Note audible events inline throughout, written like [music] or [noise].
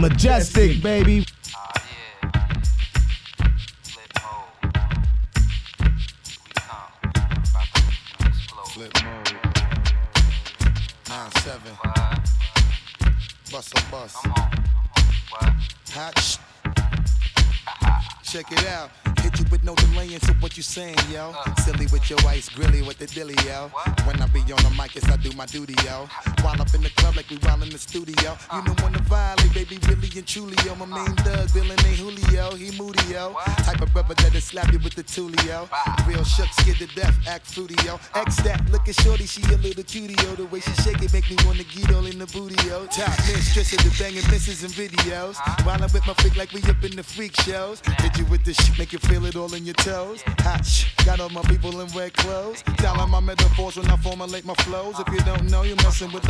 Majestik, baby. Flip mode. Nine seven. Bust a bus. Hot Check it out. Hit you with no delay into what you saying, yo. Silly with your ice, grilly with the dilly, yo. When I be on the mic, yes, I do my duty, yo. While up in the club like we while in the studio. You know when the violate, baby, really and truly, yo. My main thug, villain ain't Julio, he moody, yo. Type of brother that'll slap you with the tulio. Real shook, scared to death, act fruity, yo. X that, at shorty, she a little cutie, yo. The way she shake it make me wanna get all in the booty, yo. Top mistress of the banging misses and videos. While I'm with my freak like we up in the freak shows. Hit you with the shit, make you feel it all in your toes. Hot got all my people in red clothes. Telling my metaphors when I formulate my flows. If you don't know, you're messing with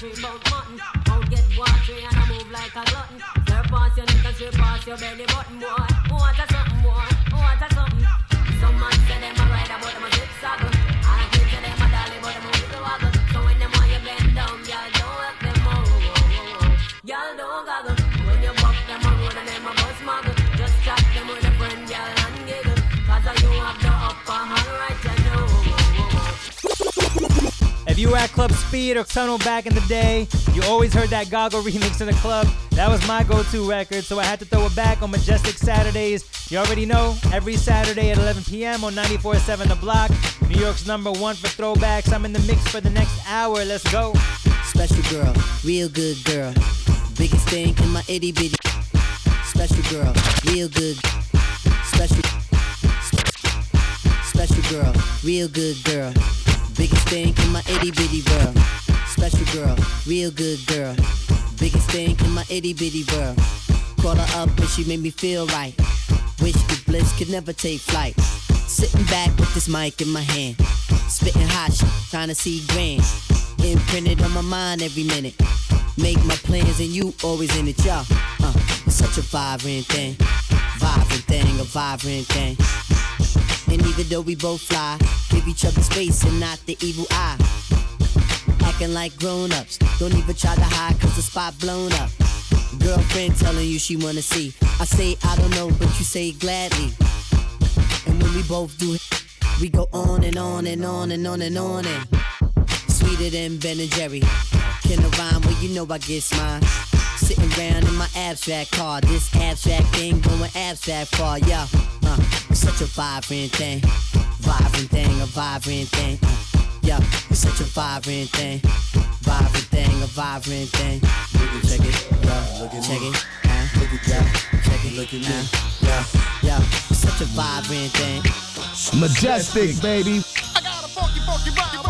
Dream about mutton Out get watery and I move like a glutton. Stir past your neck and past your belly button Boy, Speed or Tunnel back in the day, you always heard that Goggle remix in the club. That was my go-to record, so I had to throw it back on Majestik Saturdays. You already know, every Saturday at 11 p.m. on 94.7 The Block, New York's number one for throwbacks. I'm in the mix for the next hour. Let's go. Special girl, real good girl. Biggest thing in my itty bitty. Special girl, real good. Special. Special girl, real good girl. Biggest thing in my itty bitty world. Special girl, real good girl. Biggest thing in my itty bitty world. Call her up and she made me feel right. Wish the bliss could never take flight. Sitting back with this mic in my hand. Spitting hot shit, trying to see grand. Imprinted on my mind every minute. Make my plans and you always in it, y'all. Uh, such a vibrant thing. Vibrant thing, a vibrant thing. And even though we both fly, give each other space and not the evil eye. Acting like grown ups, don't even try to hide cause the spot blown up. Girlfriend telling you she wanna see. I say I don't know, but you say gladly. And when we both do it, we go on and on and on and on and on and sweeter than Ben and Jerry. Can I rhyme? Well, you know I get mine. Sitting around in my abstract car, this abstract thing going abstract far, yeah. Uh, it's such a vibrant thing, vibrant thing, a vibrant thing. Uh, yeah, it's such a vibrant thing, vibrant thing, a vibrant thing. Check it, yeah, check it, uh, look at yeah, check it, look at me, yeah, yeah, it's such a vibrant thing. Majestik, baby. I got a funky, funky rhyme funky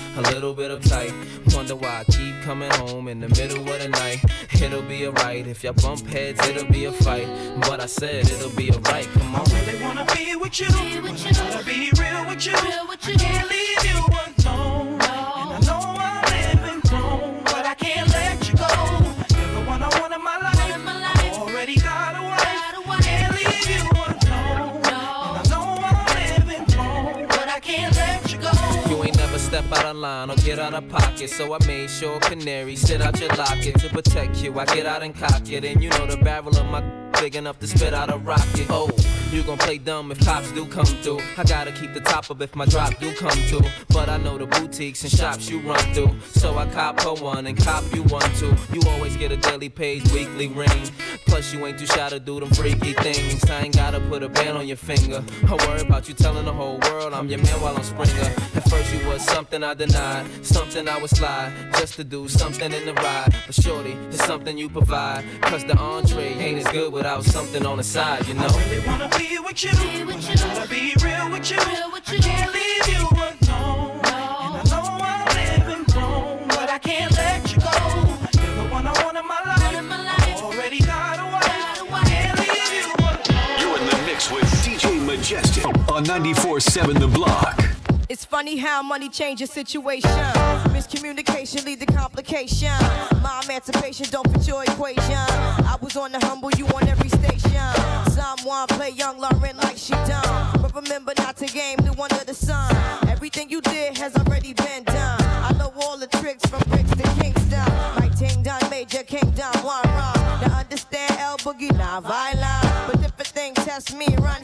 a little bit uptight. Wonder why I keep coming home in the middle of the night. It'll be alright if y'all bump heads, it'll be a fight. But I said it'll be alright. Come on. I really wanna be with you. But I gotta be real with you. I can't leave you alone. Line or get out of pocket. So I made sure canary sit out your locket to protect you. I get out and cock it, and you know the barrel of my big enough to spit out a rocket. Oh, you gon' play dumb if cops do come through. I gotta keep the top up if my drop do come through. But I know the boutiques and shops you run through. So I cop her one and cop you one too. You always get a daily page, weekly ring. Plus you ain't too shy to do them freaky things. I ain't gotta put a band on your finger. I worry about you telling the whole world I'm your man while I'm Springer. At first you was something I denied, something I would slide just to do something in the ride. But shorty, it's something you provide. Cause the entree ain't as good without something on the side, you know. I really wanna be with you. But I gotta be real with you. I can't leave you alone. And I know I'm living wrong, but I can't let you go. You're the one I want in my life. I already got a wife. Can't leave you alone. You're in the mix with DJ Majestik on 94.7 The Block. It's funny how money changes situation. Miscommunication lead to complication. My emancipation don't fit your equation. I was on the humble, you on every station. Someone play young Lauryn like she done. But remember not to game new under the sun. Everything you did has already been done. I know all the tricks from bricks to Kingston. My ting done, major kingdom, one wrong. Now understand El Boogie, not violent. But if a thing test me, run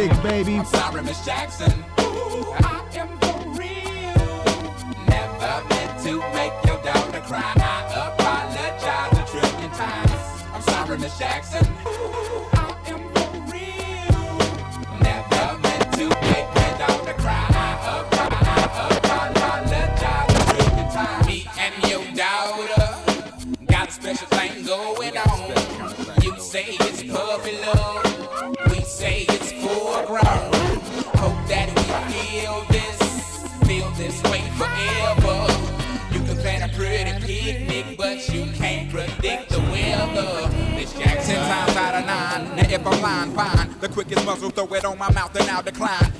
Majestik, baby. Sorry, Miss Jackson. The quickest muzzle, throw it on my mouth and I'll decline.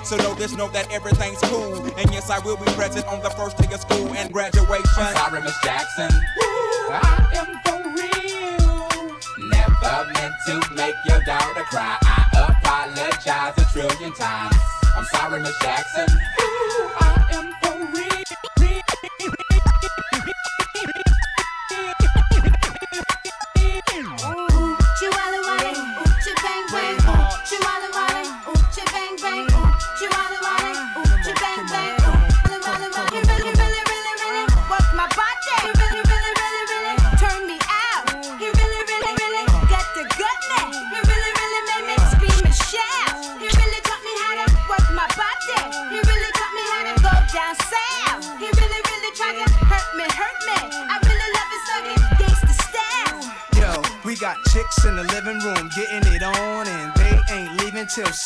So know this, know that everything's cool. And yes, I will be present on the first day of school and graduation. I'm sorry, Miss Jackson. Ooh, I am for real. Never meant to make your daughter cry. I apologize a trillion times. I'm sorry, Miss Jackson.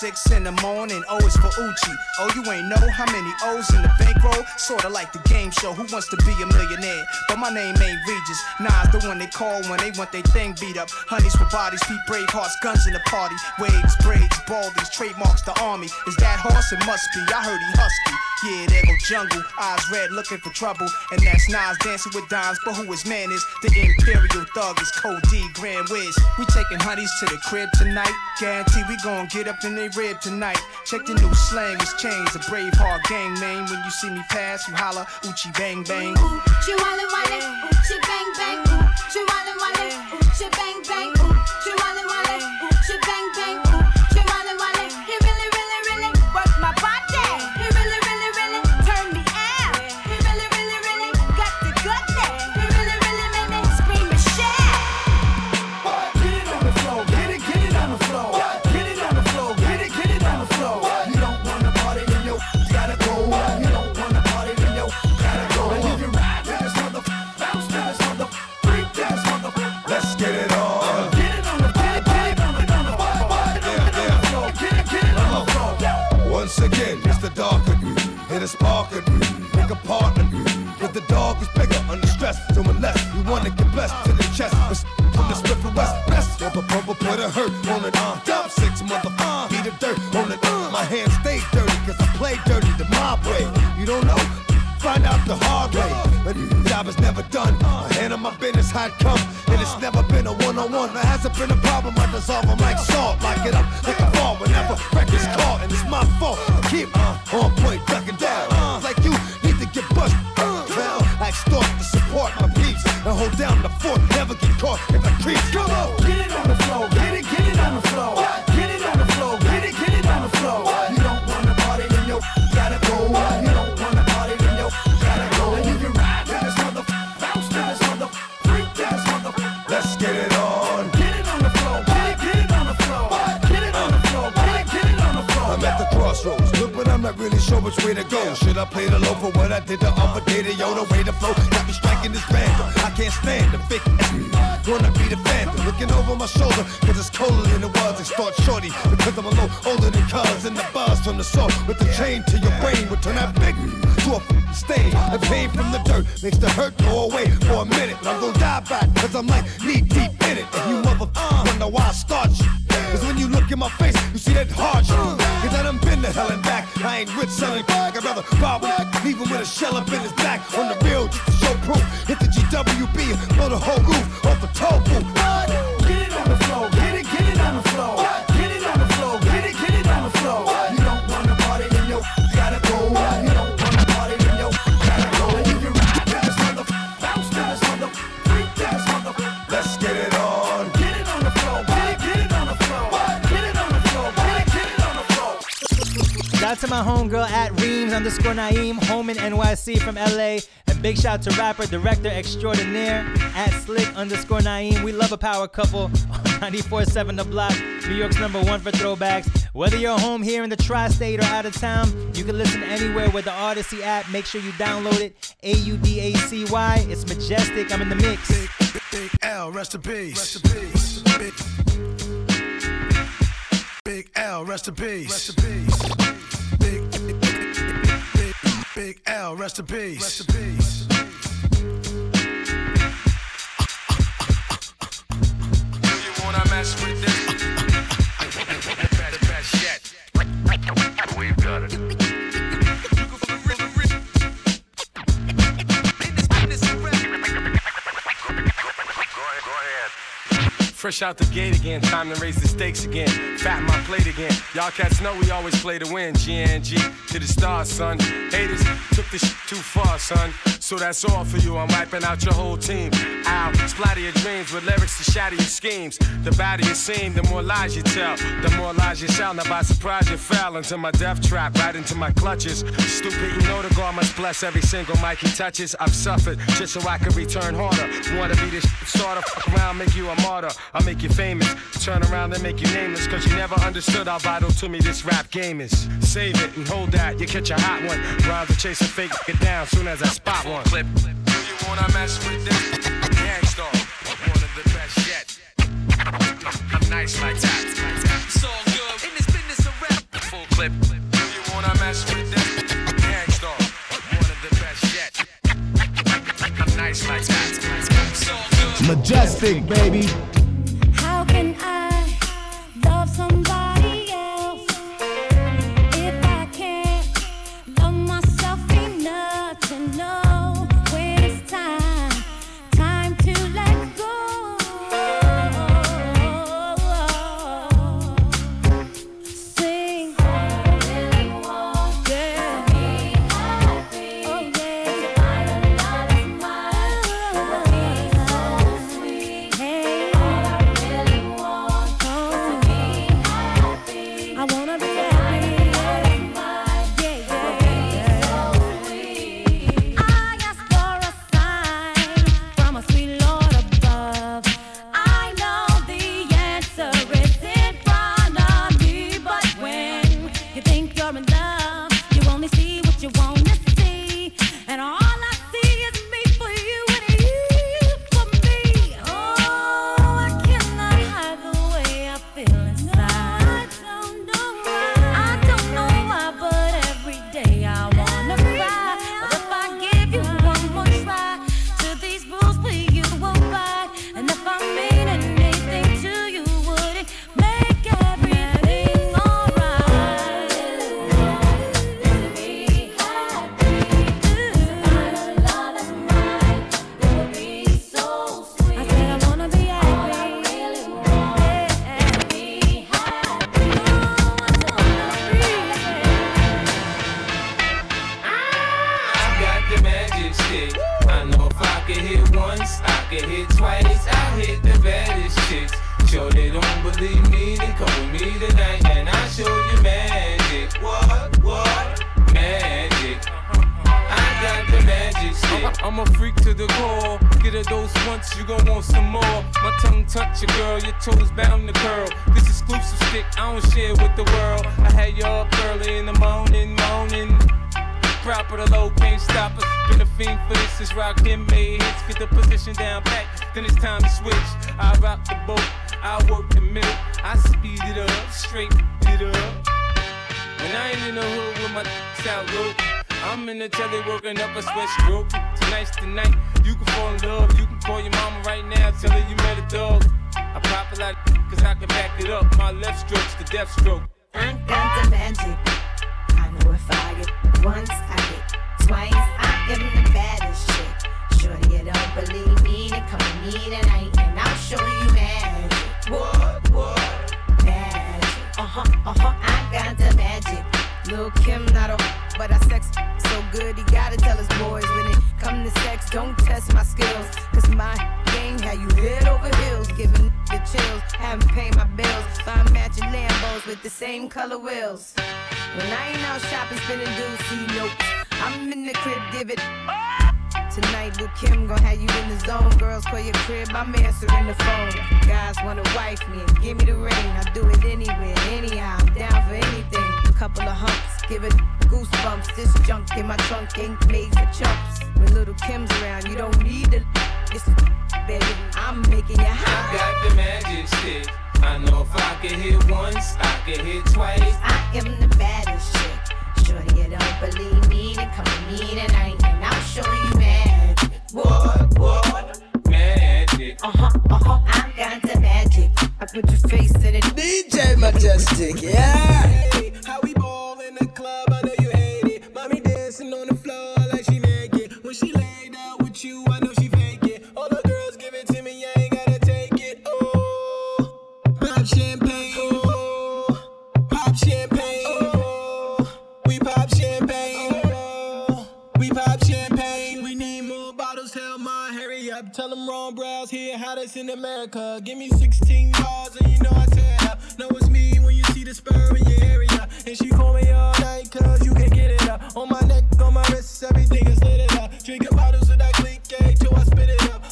Six in the morning. Oh, o is for Uchi. Oh, you ain't know how many O's in the bankroll? Sorta like the game show, Who Wants to Be a Millionaire? But my name ain't Regis. Nas the one they call when they want their thing beat up. Honeys for bodies, Pete brave hearts, guns in the party. Waves, braids, baldies, trademarks the army. Is that horse? It must be. I heard he husky. Yeah, there go jungle, eyes red, looking for trouble. And that's Nas dancing with dimes, but who his man is? The Imperial Thug is Code D, Grand Wiz. We taking honeys to the crib tonight. Guarantee we gon' get up in they rib tonight. Check the new slang, it's changed. A brave heart gang name. When you see me pass, you holla, Uchi bang bang. Chihuahua Wally, oochie bang bang, ooh, Chihuahua Wally, oochie bang bang, ooh, Chihuahua Wally, oochie bang bang, a hurt on it, uh. Dump six mother, uh. Beat the dirt on it, uh. My hands stay dirty, cause I play dirty the mob way. You don't know? Find out the hard way. But the job is never done. I handle my business how come. And it's never been a one-on-one. There hasn't been a problem. I dissolve them like not really sure which way to go. Should I play the low for what I did the other day? To yo, the way to flow got me striking this random. I can't stand the fake. Gonna be the phantom, looking over my shoulder, cause it's colder than it was. They start shorty because I'm a little older than cuz. And the buzz from the soul with the chain to your brain will turn that big to a stain. The pain from the dirt makes the hurt go away for a minute. But I'm gonna die back, cause I'm like knee deep in it. And you mother uh, wonder why I start you. Cause when you look in my face, you see that hard shit. Cause I done been to hell and back. I ain't rich selling crack. I'd rather a nigga, leave him with a shell up in his back. On the real, just to show proof. Hit the GWB blow the whole roof off the booth. Get it on the floor, get it, get it on the floor. Get it on the floor, get it, get it on the floor. To my homegirl at Reams underscore Naeem, home in NYC from LA. And big shout to rapper, director extraordinaire at Slick underscore Naeem. We love a power couple [laughs] on 94.7 The Block, New York's number one for throwbacks. Whether you're home here in the tri state or out of town, you can listen anywhere with the Audacy app. Make sure you download it. A U D A C Y. It's Majestik. I'm in the mix. Big L, rest in peace. Rest in peace. Big, big L, rest in peace. Rest in peace. Big, L, rest in peace. Rest in peace. You wanna mess with this? the best yet. We've got it. Fresh out the gate again, time to raise the stakes again. Fatten my plate again. Y'all cats know we always play to win. GNG to the stars, son. Haters took this shit too far, son. So that's all for you. I'm wiping out your whole team. Ow, splatter your dreams with lyrics to shatter your schemes. The badder you seem, the more lies you tell. The more lies you shall. Now by surprise you fell into my death trap, right into my clutches. Stupid, you know the God must bless every single mic he touches. I've suffered just so I can return harder. Wanna be this of fuck around, make you a martyr. I'll make you famous. Turn around and make you nameless. Cause you never understood how vital to me this rap game is. Save it and hold that, you catch a hot one. Rather chase a fake, get down soon as I spot one. Clip. Do you wanna mess with this? Gang Starr, one of the best yet. I'm nice like that. It's all good in this business of rap. Full clip. Do you wanna mess with this? Gang Starr, one of the best yet. I'm nice like that. It's all good. Majestik, baby. Touch your girl, your toes bound to curl. This exclusive stick, I don't share with the world. I had you up early in the morning, morning. Proper the low, can't stop us. Been a fiend for this, is rockin' made hits. Get the position down pat, then it's time to switch. I rock the boat, I work the middle. I speed it up, straight it up. When I ain't in the hood with my south look, I'm in the telly working up a sweat stroke. Tonight's the night, you can fall in love. You can call your mama right now, tell her you met a dog. I pop a lot, cause I can back it up. My left stroke's the death stroke. I got the magic. I know if I get once, I get twice. I am the baddest chick. Shorty, you don't believe me, then come with me tonight and I'll show you magic. What? What? Magic. Uh huh, uh huh. I got the magic. Lil Kim not a but I sex so good he gotta tell his boys when it come to sex don't test my skills cause my game had you head over heels giving the chills haven't paid my bills find matching Lambos with the same color wheels when I ain't out shopping spending dues see nope I'm in the crib give it Tonight, Lil Kim gon' have you in the zone. Girls call your crib, I'm answering the phone. Guys wanna wife me and give me the ring. I'll do it anywhere, anyhow. I'm down for anything. A Couple of humps, give it goosebumps. This junk in my trunk ain't made for chumps. When little Kim's around, you don't need to. It's baby, I'm making you I hot. got the magic stick. I know if I can hit once, I can hit twice. I am the baddest chick. Shorty, you don't believe me, then come with me tonight and I'll show you magic. What? What? Magic. Uh huh, uh huh. I got the magic. I put your face in it. DJ Majestik, yeah. How we ball in the club, dancing on the floor like she naked. When she lay down with you, I know she fake it. All the girls give it to me, I ain't gotta take it. Oh, pop champagne. Oh, pop champagne. Oh, we pop champagne. Oh, we pop champagne. We need more bottles, tell my hurry up. Tell them Ron Browz here, hottest in America. Give me 16 bars and you know I tear up. Know it's me when you see the spur in your area. And she call me all night cause you can get it up. On my neck, on my wrist, everything is lit up. Drinking bottles of that cake till I spit it up.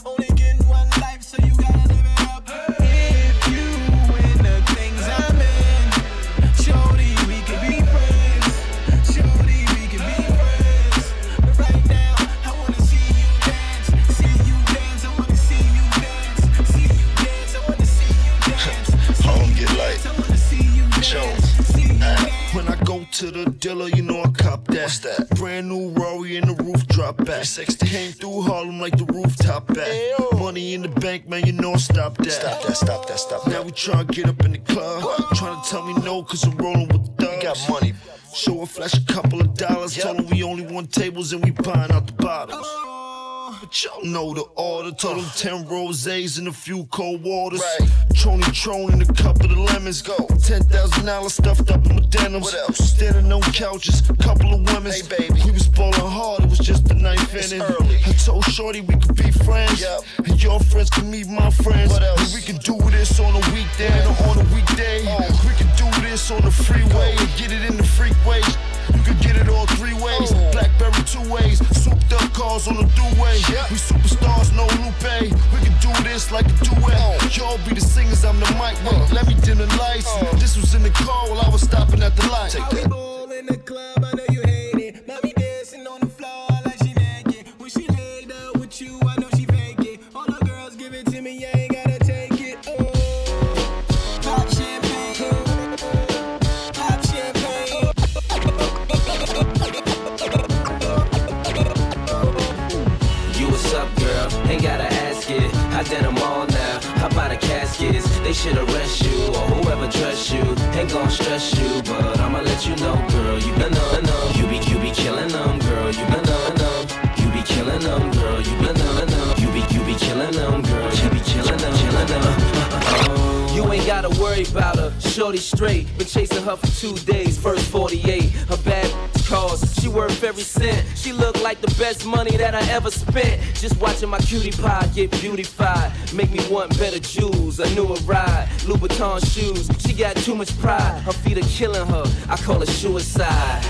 Dealer, you know I cop that. What's that? Brand new Rory in the roof drop back. 60 came through Harlem like the rooftop back. Money in the bank, man, you know I stop that. Stop that, stop that, stop that. Now we tryna get up in the club. Tryna tell me no, cause I'm rolling with the thugs. got money. Show a flash a couple of dollars. Told them we only want tables and we buying out the bottles. Oh. Y'all know the order. Told them uh. 10 rosés and a few cold waters. Right. Trony Tron and a couple of lemons. Go. $10,000 stuffed up in my denims. What else? Standing on couches, couple of women. Hey, baby. We was ballin' hard, it was just the ninth inning. Early. I told Shorty we could be friends. Yep. And your friends can meet my friends. What else? And we can do this on a weekday or on a weekday. Oh. We can do this on the freeway and get it in the freakways. You can get it all three ways. Oh. Blackberry two ways. Souped up cars on the throughway. We superstars, no Lupe. We can do this like a duet. Oh. Y'all be the singers, I'm the mic. Wait, oh. let me dim the lights. This was in the car while I was stopping at the light. Take that. ball in the club, I did them all now. How about the caskets? They should arrest you or whoever dress you. Ain't gon' stress you, but I'ma let you know, girl. You been on them. You be you be killing them, girl. You been on them. You be killing them, girl. You been on them. You be you be killing them, girl. You be killing them, killing them. Uh-uh. You ain't gotta worry about her, shorty straight. Been chasing her for two days, first 48. Her bad she worth every cent. She look like the best money that I ever spent. Just watching my cutie pie get beautified. Make me want better jewels, a newer ride. Louboutin shoes, she got too much pride. Her feet are killing her, I call it suicide.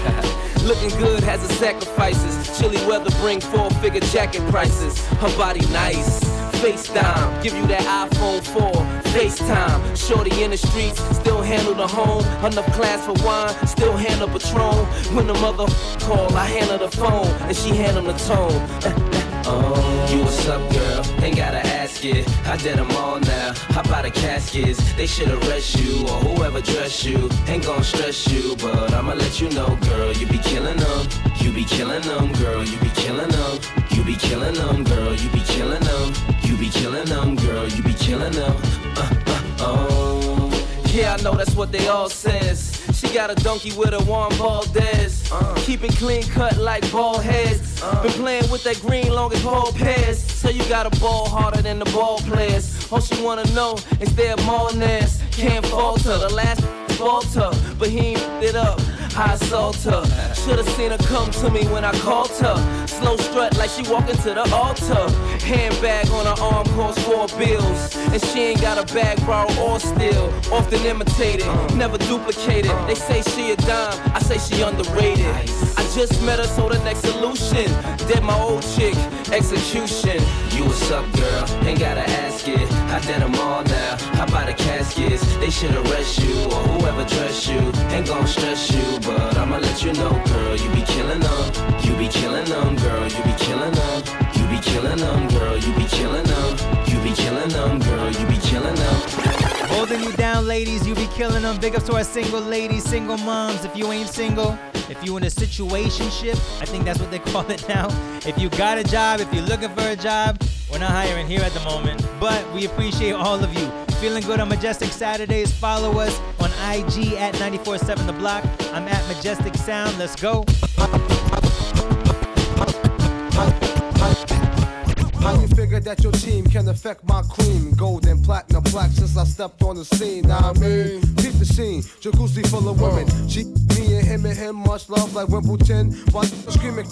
[laughs] Looking good has its sacrifices. Chilly weather bring four figure jacket prices. Her body nice. FaceTime, give you that iPhone 4. FaceTime, shorty in the streets, still handle the home. Enough class for wine, still handle Patron. When the mother call, I handle the phone, and she handle the tone. Oh, [laughs] you what's up, girl? Ain't gotta ask it. I did them all now. Hop out of caskets. They should arrest you or whoever dress you. Ain't gon' stress you, but I'ma let you know, girl. You be killing them. You be killing them, girl. You be killing them. You be killing them, girl. You be killing them. You be killing them, girl. You be killing them. Uh, uh, oh. Yeah, I know that's what they all says. She got a donkey with a Juan Valdez. Uh. Keep it clean cut like ball heads. Uh. Been playing with that green long as ball pairs. So you got a ball harder than the ball players. All she wanna know is their Martinez. Can't falter. The last falter, but he ain't it up. I assault her. Should've seen her come to me when I called her. Slow strut like she walking to the altar. Handbag on her arm costs four bills. And she ain't got a bag borrow or steal. Often imitated, never duplicated. They say she a dime, I say she underrated. I just met her, so the next solution. Dead my old chick, execution. You what's up, girl? Ain't gotta ask it. I did them all now. How about the caskets? They should arrest you or whoever dress you. Ain't gon' stress you, but I'ma let you know, girl. You be killing them. You be killing them, girl. You be killing them. You be killing them, girl. You be killing them. Be killing them, girl. You be killing them. Holding you down, ladies, you be killing them. Big up to our single ladies, single moms. If you ain't single, if you in a situationship, I think that's what they [laughs] call it now. If you got a job, if you're looking for a job, we're not hiring here at the moment, but we appreciate all of you. Feeling good on Majestik Saturdays. Follow us on IG at 947 The Block. I'm at Majestik Sound. Let's go. Figure that your team can affect my cream? Gold and platinum black since I stepped on the scene. Now I mean, keep the scene. Jacuzzi full of women. Uh. She, me and him and him, much love like Wimbledon. While screaming.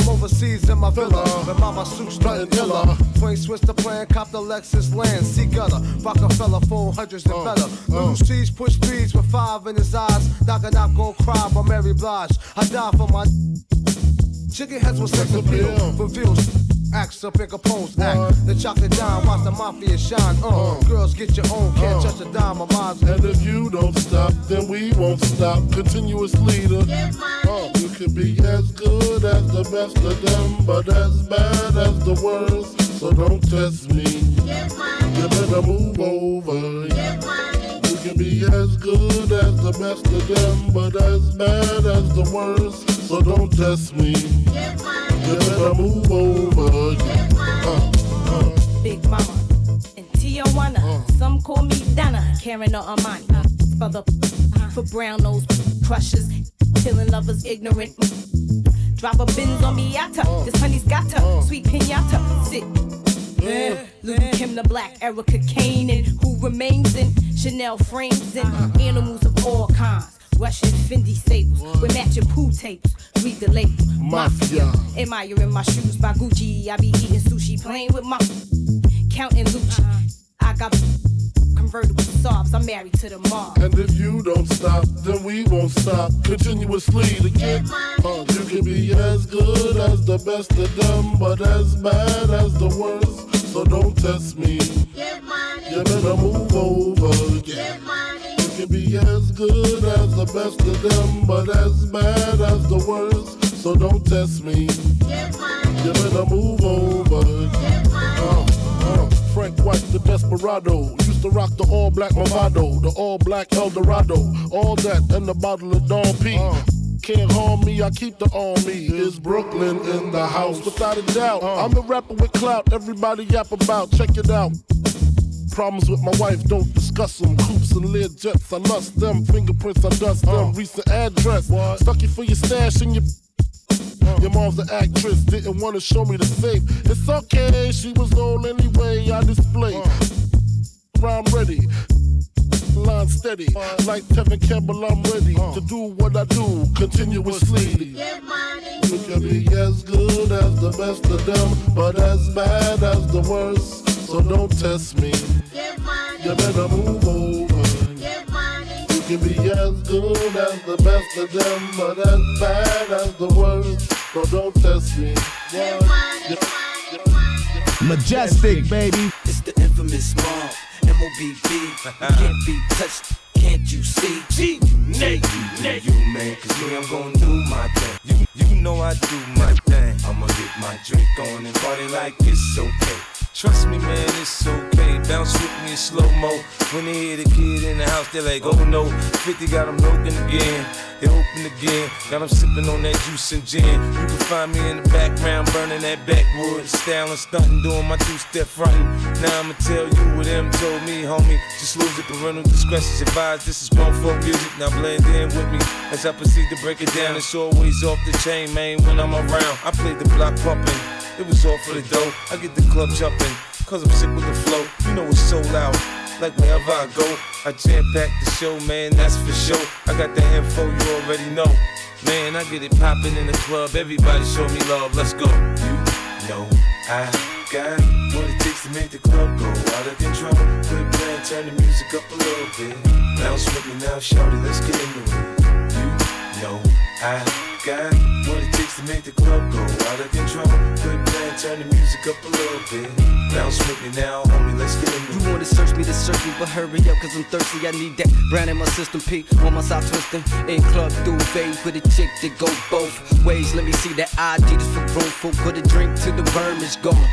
I'm overseas in my villa, but mama suits nothing iller. Twain switch the plan, cop the Lexus land, see gutter. Rockefeller, phone hundreds and uh, better. Uh. Little C's push threes with five in his eyes. Knock it out, gon' cry by Mary Blige. I die for my chicken heads with sex appeal. Reveals acts up a Capone's act. The chocolate dime, watch the mafia shine. Uh, girls get your own, can't touch a dime of mine. And if you don't stop, then we won't stop. Continuous leader. Uh, you can be as good as the best of them, but as bad as the worst. So don't test me. You better move over. You can be as good as the best of them, but as bad as the worst. So don't test me. You better move over. Uh, uh. Big Mama in Tijuana. Some call me Donna, Karen or Amani. For the for brown nose crushers, killing lovers ignorant. Drop a Benz on Miata. This honey's got her. Sweet pinata. Sit. Uh, Lil' Kim the Black, Erica Kane, and who remains in Chanel frames and animals of all kinds. Russian Fendi sables with matching pool tapes. Read the label. Mafia. Admiring my shoes by Gucci. I be eating sushi, playing with my counting Lucci. I got convertible Saabs. I'm married to the mob. And if you don't stop, then we won't stop. Continuously to get You can be as good as the best of them, but as bad as the worst. So don't test me. You better move over. You can be as good as the best of them, but as bad as the worst. So don't test me. You better move over. Uh, uh, Frank White, the desperado. Used to rock the all black Movado, the all black Eldorado. All that and the bottle of Don P. Can't harm me, I keep the on me. Is Brooklyn in the house? Without a doubt. I'm the rapper with clout, everybody yap about. Check it out. Problems with my wife, don't discuss them. Coops and lead jets, I lust them. Fingerprints, I dust them. Uh. Recent address. Stuck you for your stash and your. Uh. Your mom's an actress, didn't wanna show me the safe. It's okay, she was old anyway, I display. Uh. I'm ready, line steady. Like Tevin Campbell, I'm ready to do what I do continuously. Get money. can be as good as the best of them, but as bad as the worst. So don't test me. You better move over. You can be as good as the best of them, but as bad as the worst. So don't test me. Yeah. Majestik, baby. It's the infamous mob, M-O-B-B. Can't be touched, can't you see? G, Nate, you man, cause me, I'm gonna do my thing. You, you know I do my thing. I'ma get my drink on and party like it's okay. Trust me, man, it's okay. Bounce with me in slow mo. When they hear the kid in the house, they're like, oh no. 50 got them broken again. It open again. Got them sipping on that juice and gin. You can find me in the background burning that backwood. Styling, stunting, doing my two step fronting. Now I'ma tell you what them told me, homie. Just lose it, parental discretion's advised. This is grown folk music. Now blend in with me as I proceed to break it down. It's always off the chain, man, when I'm around. I play the block pumping. It was all for the dough. I get the club jumping, cause I'm sick with the flow. You know it's so loud. Like wherever I go, I jam pack the show, man, that's for sure. I got the info you already know. Man, I get it poppin' in the club. Everybody show me love, let's go. You know I got what it takes to make the club go out of control. Quit playing, turn the music up a little bit. Bounce with me now, shorty, let's get into it. You know I got what it takes to make the club go out of control. Quit playing, turn the music up a little bit. Bounce with me now, homie, let's get it. You wanna search me to search me, but hurry up, cause I'm thirsty. I need that brand in my system. P on my side twisting. In club through phase with a chick that go both ways. Let me see that ID just for grown folk. Put a drink to the worm is gone.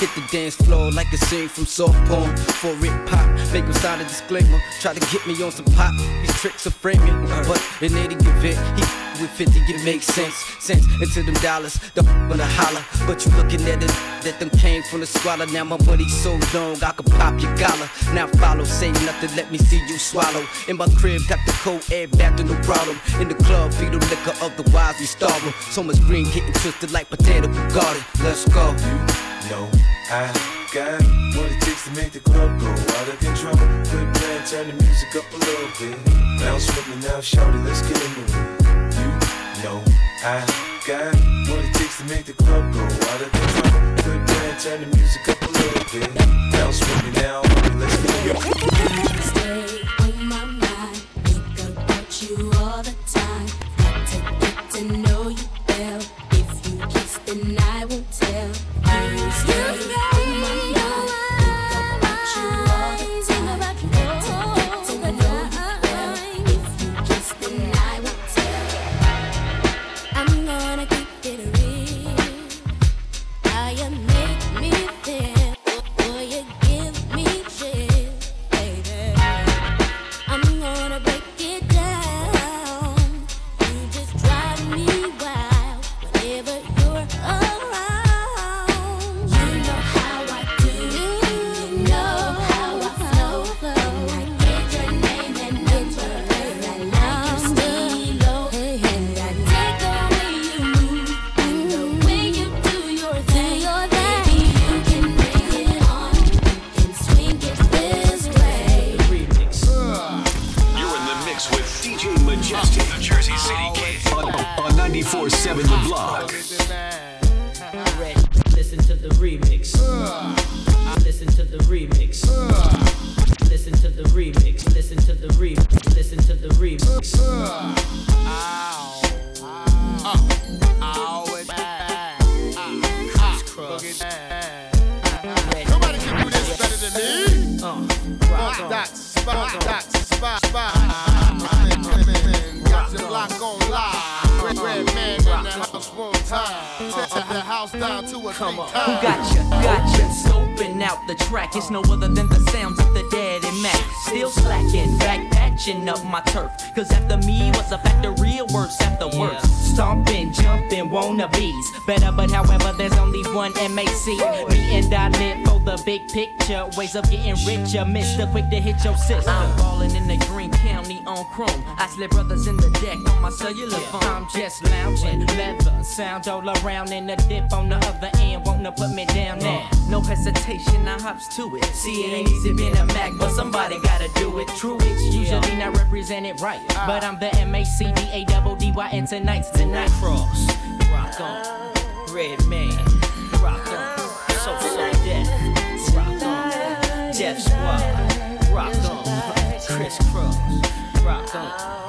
Hit the dance floor like a scene from soft porn. For it pop, make him sign a disclaimer. Try to get me on some pop. These tricks are framing, but in any event, he with 50, it makes sense. Sense into them dollars, the on the holler. But you looking at it, that them came from the squalor. Now my money so long, I could pop your collar. Now follow, say nothing, let me see you swallow. In my crib, got the cold air to no problem. In the club, feed the liquor, otherwise we starve 'em. So much green getting twisted like potato garden. Let's go. You know I got what it takes to make the club go out of control. Quit playing, turn the music up a little bit. Bounce with me now, shorty, let's get into it. Know I got what it takes to make the club go out of control. Quit playing, turn the music up a little bit. Bounce with me now, let's into. Stay on my mind, think about you all the time. Got to get to know 24 7 The Block. Listen to the remix. Listen to the remix. Listen to the remix. Listen to the remix. Listen to the remix. Spot, spot, spot. Red, red man in the one time. Set the house down to a Come on. Who gotcha? Gotcha. Scoping out the track. It's no other than the sounds of the daddy Mac. Still slacking, back patching up my turf. Cause after me was a fact of real worse after worse. Stomping, jumping, wannabes. Better, but however, there's only one MAC. Me and I live for the big picture. Ways of getting richer. Mr. Quick to hit your sister. Uh. I'm ballin' in the Green County on Chrome. I slip brothers in the deck on my cellular phone. I'm just lounging, leather, Sound all around and a dip on the other end, wanna put me down now. No hesitation, I hops to it. See, it ain't easy being a Mac, but somebody gotta do it. True, it's usually not represented right. But I'm the M A C D A double D Y, and tonight's tonight. Cross, rock on, Redman, rock on, So So Def, rock on, Def Squad, rock on, Kris Kross, rock on.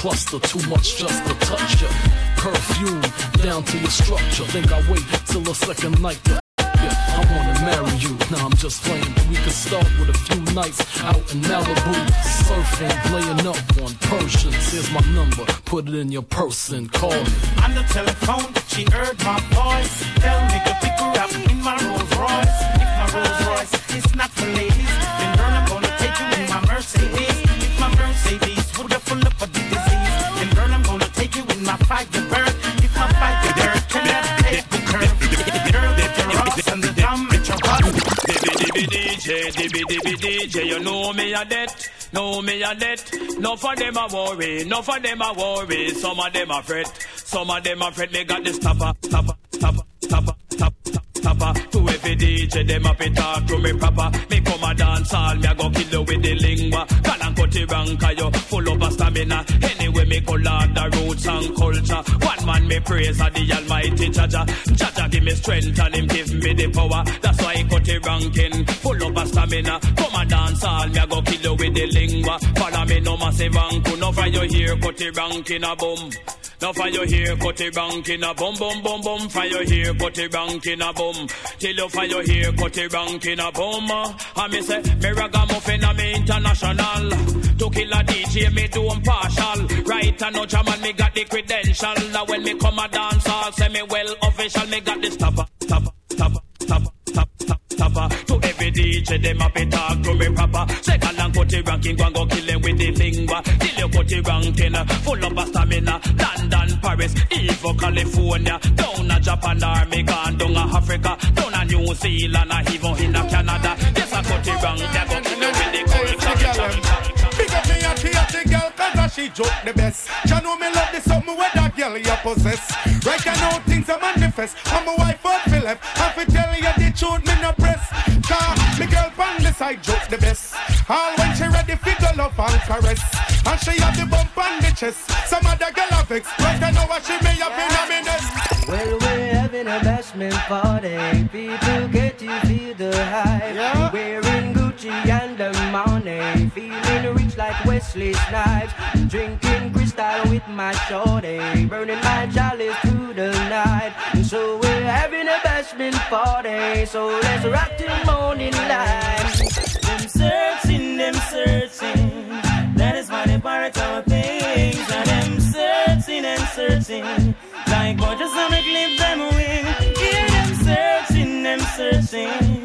Cluster, too much just to touch ya. Perfume down to your structure. Think I wait till the second night to yeah, I wanna marry you. Now I'm just playing. We could start with a few nights out in Malibu, surfing, laying up on Persians. Here's my number, put it in your purse and call me. On the telephone, she heard my voice. Tell me to pick her up in my Rolls Royce. If my Rolls Royce is not for ladies, DJ, you know me a debt, know me a debt. No for them a worry, no for them a worry. Some of them a fret, some of them a fret. Me got this stopper, stopper, stopper, stopper, stopper, stopper. To every DJ, them a fit talk to me proper. Me come a dance all, me a go kill you with the lingua. Call wrong, cause you full of a stamina. Anyway, me go learn the roots and culture. One man me praise a the Almighty Jaja. Jaja give me strength and him give me the power. That's why I cut it ranking, full of a stamina. Come and dance all, me a go kill you with the lingua. Follow me no massive anku, no for your here, cut it ranking a boom. No for your here, cut it ranking a boom, boom, boom, boom. For your here, cut it ranking a boom. Till you for your here, cut it ranking a boom. Uh, and me say, me ragamuffin a me international. To kill a DJ, me do partial. Right and no jam and me got the credential. Now when me come a dance, all say me well official. Me got the stopper, stopper, stopper, stopper, stopper, stopper. To every DJ, them up it talk to me proper. Second and cut it ranking, go and go kill them with the lingua. Till you cut it ranking, uh, full of a stamina. London, Paris, Evo, California. Down a Japan, or me gone down a Africa. Down a New Zealand, even in a Canada. Yes, I cut it rank, they go kill them with the culture. Big up the girl cause a she joke the best. Cha know me love the something where that girl you possess. Right I know things are manifest. I'm a wife out for left I fi tell you the truth me no press. Cause me girl pan the side joke the best. All when she ready fi go love and caress. And she have the bump on the chest. Some other girl have vex Right I know what she may have in a minute Well, we're having a bashment party. People get to feel the hype. Wearing And the money. Feeling rich like Wesley Snipes. Drinking Cristal with my shorty. Burning my chalice through the night. And so we're having a bashment party. So let's rock till morning light. Them searching, them searching. That is why they borrow our things. And them searching and searching. Like boy, just wanna clip them wing. Hear them searching, them searching.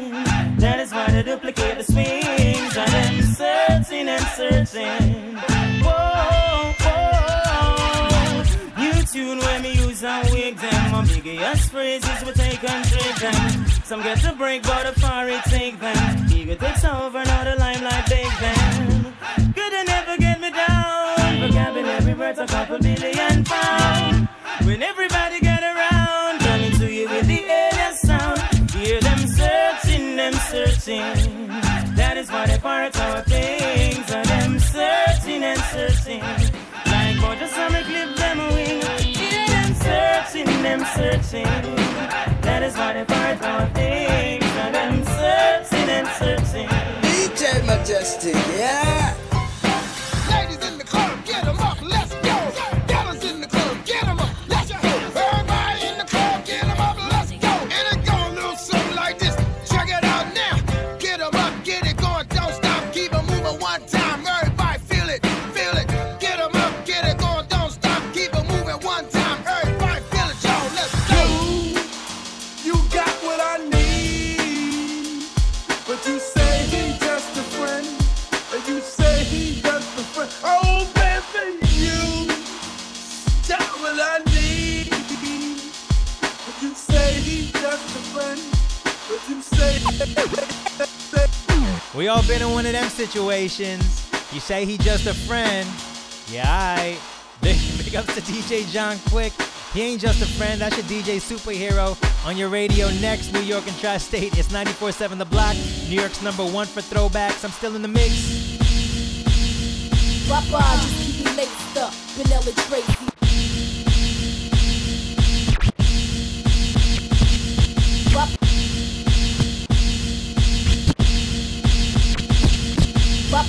They duplicate the swings. And them searching and searching. Whoa, whoa. New tune when me use and wig them. My biggest phrases we take and trade them. Some get to break, but a far it take them. Ego takes over, now the limelight take them. Could they never get me down? Vocabulary worth a couple billion pounds. When everybody them searching. That is why they things. And them searching and searching. DJ Majestik, yeah. Situations. You say he just a friend. Yeah, I. [laughs] Big, big ups to DJ John Quick. He ain't just a friend, that's your DJ superhero on your radio next, New York and Tri State. It's 94.7 The Block, New York's number one for throwbacks. I'm still in the mix. Papa, just keep me laced up. Vanilla Tracy.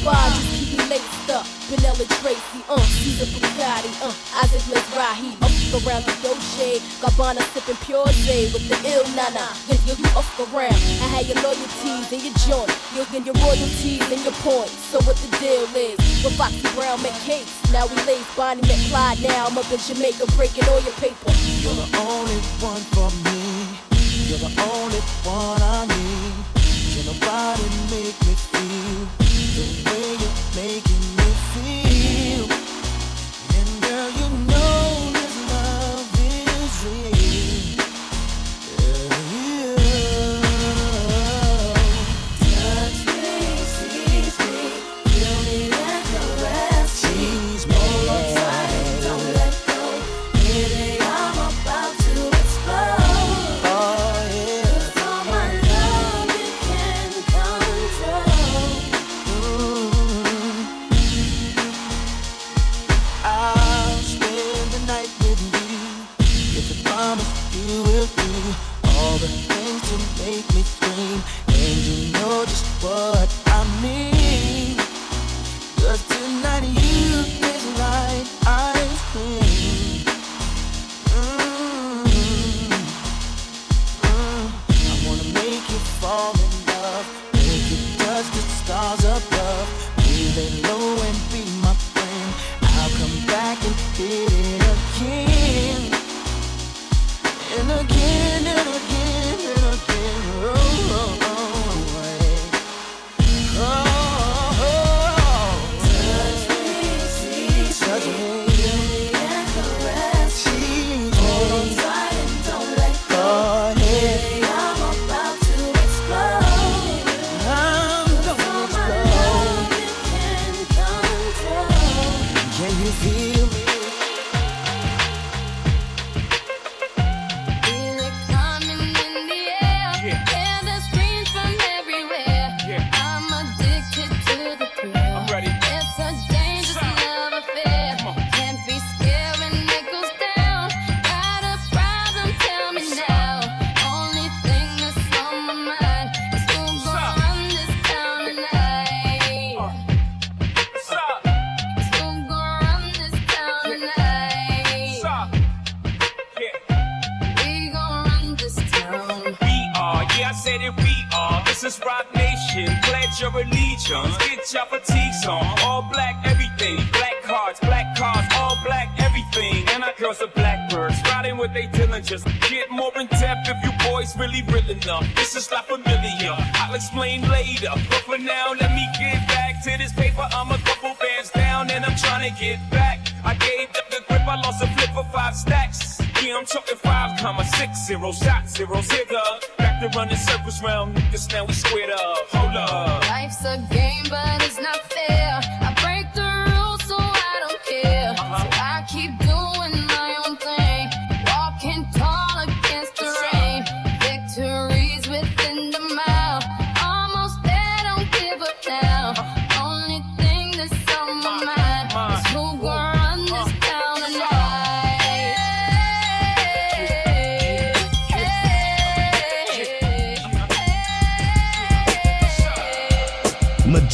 Papa, just keep me laced up. Vanilla Tracy, uh, Caesar Bugatti, uh, Isaac Mizrahi, up around the Dolce, Gabbana sipping pure J with the ill nana, and you up around. I had your loyalties and your joint, you and your royalties and your points. So what the deal is? With Foxy Brown cakes, now we lace Bonnie McFly. Now I'm up in Jamaica breaking all your paper. You're the only one for me. You're the only one I need. Can nobody make me feel me? Feel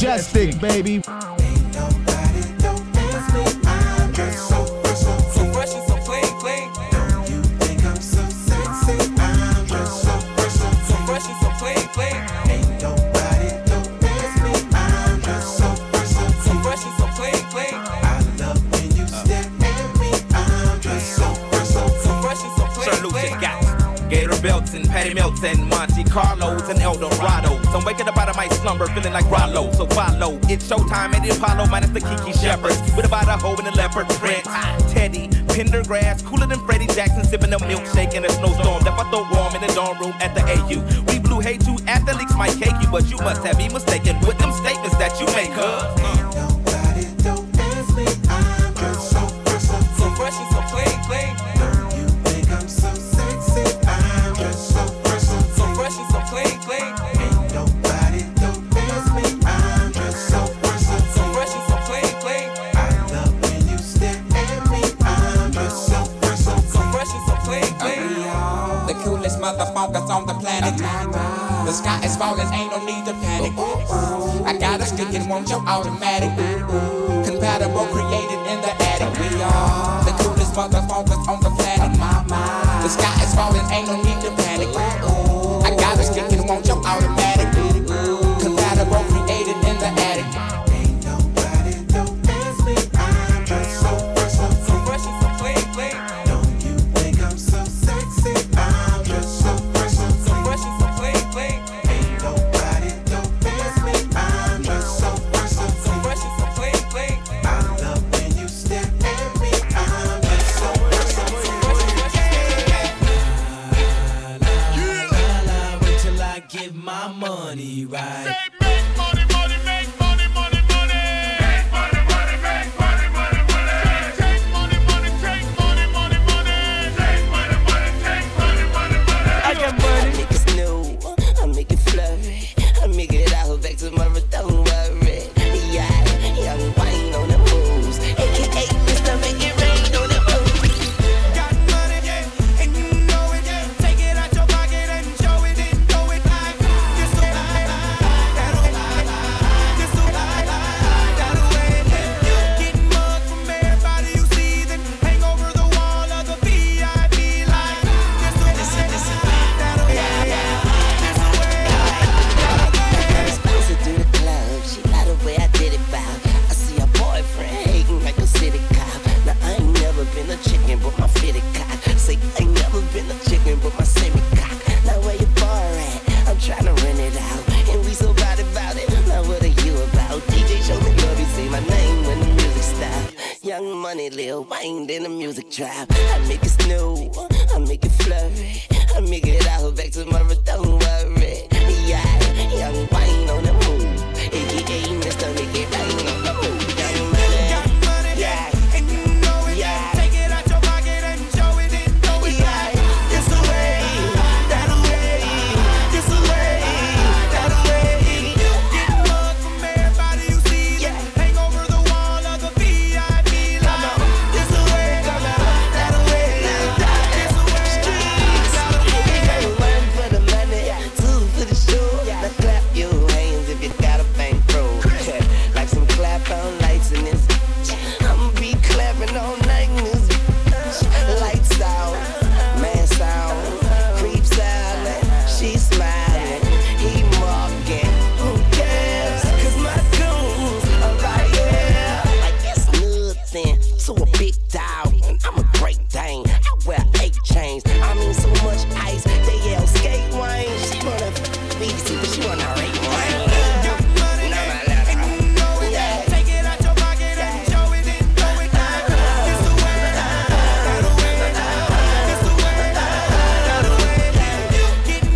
Majestik, baby. Patty Melts and Monte Carlos and Eldorados. I'm waking up out of my slumber feeling like Rollo. So follow. It's showtime at the Apollo minus the Kiki Shepards. With about a hoe in a leopard print. Teddy, Pendergrass, cooler than Freddie Jackson, sipping a milkshake in a snowstorm. That I throw warm in the dorm room at the AU. We blew hay too athletes might cake you, but you must have me mistaken with them statements that you make, huh? on the planet. The sky is falling, ain't no need to panic. I got a stick and want your automatic. Compatible, created in the attic. We are the coolest motherfuckers on the planet. The sky is falling, ain't no need to panic. I got a stick and want your automatic. still wind in the music trap. I make it snow, I make it flurry, I make it all back tomorrow, don't worry. Yeah, young wine on the move, It ain't.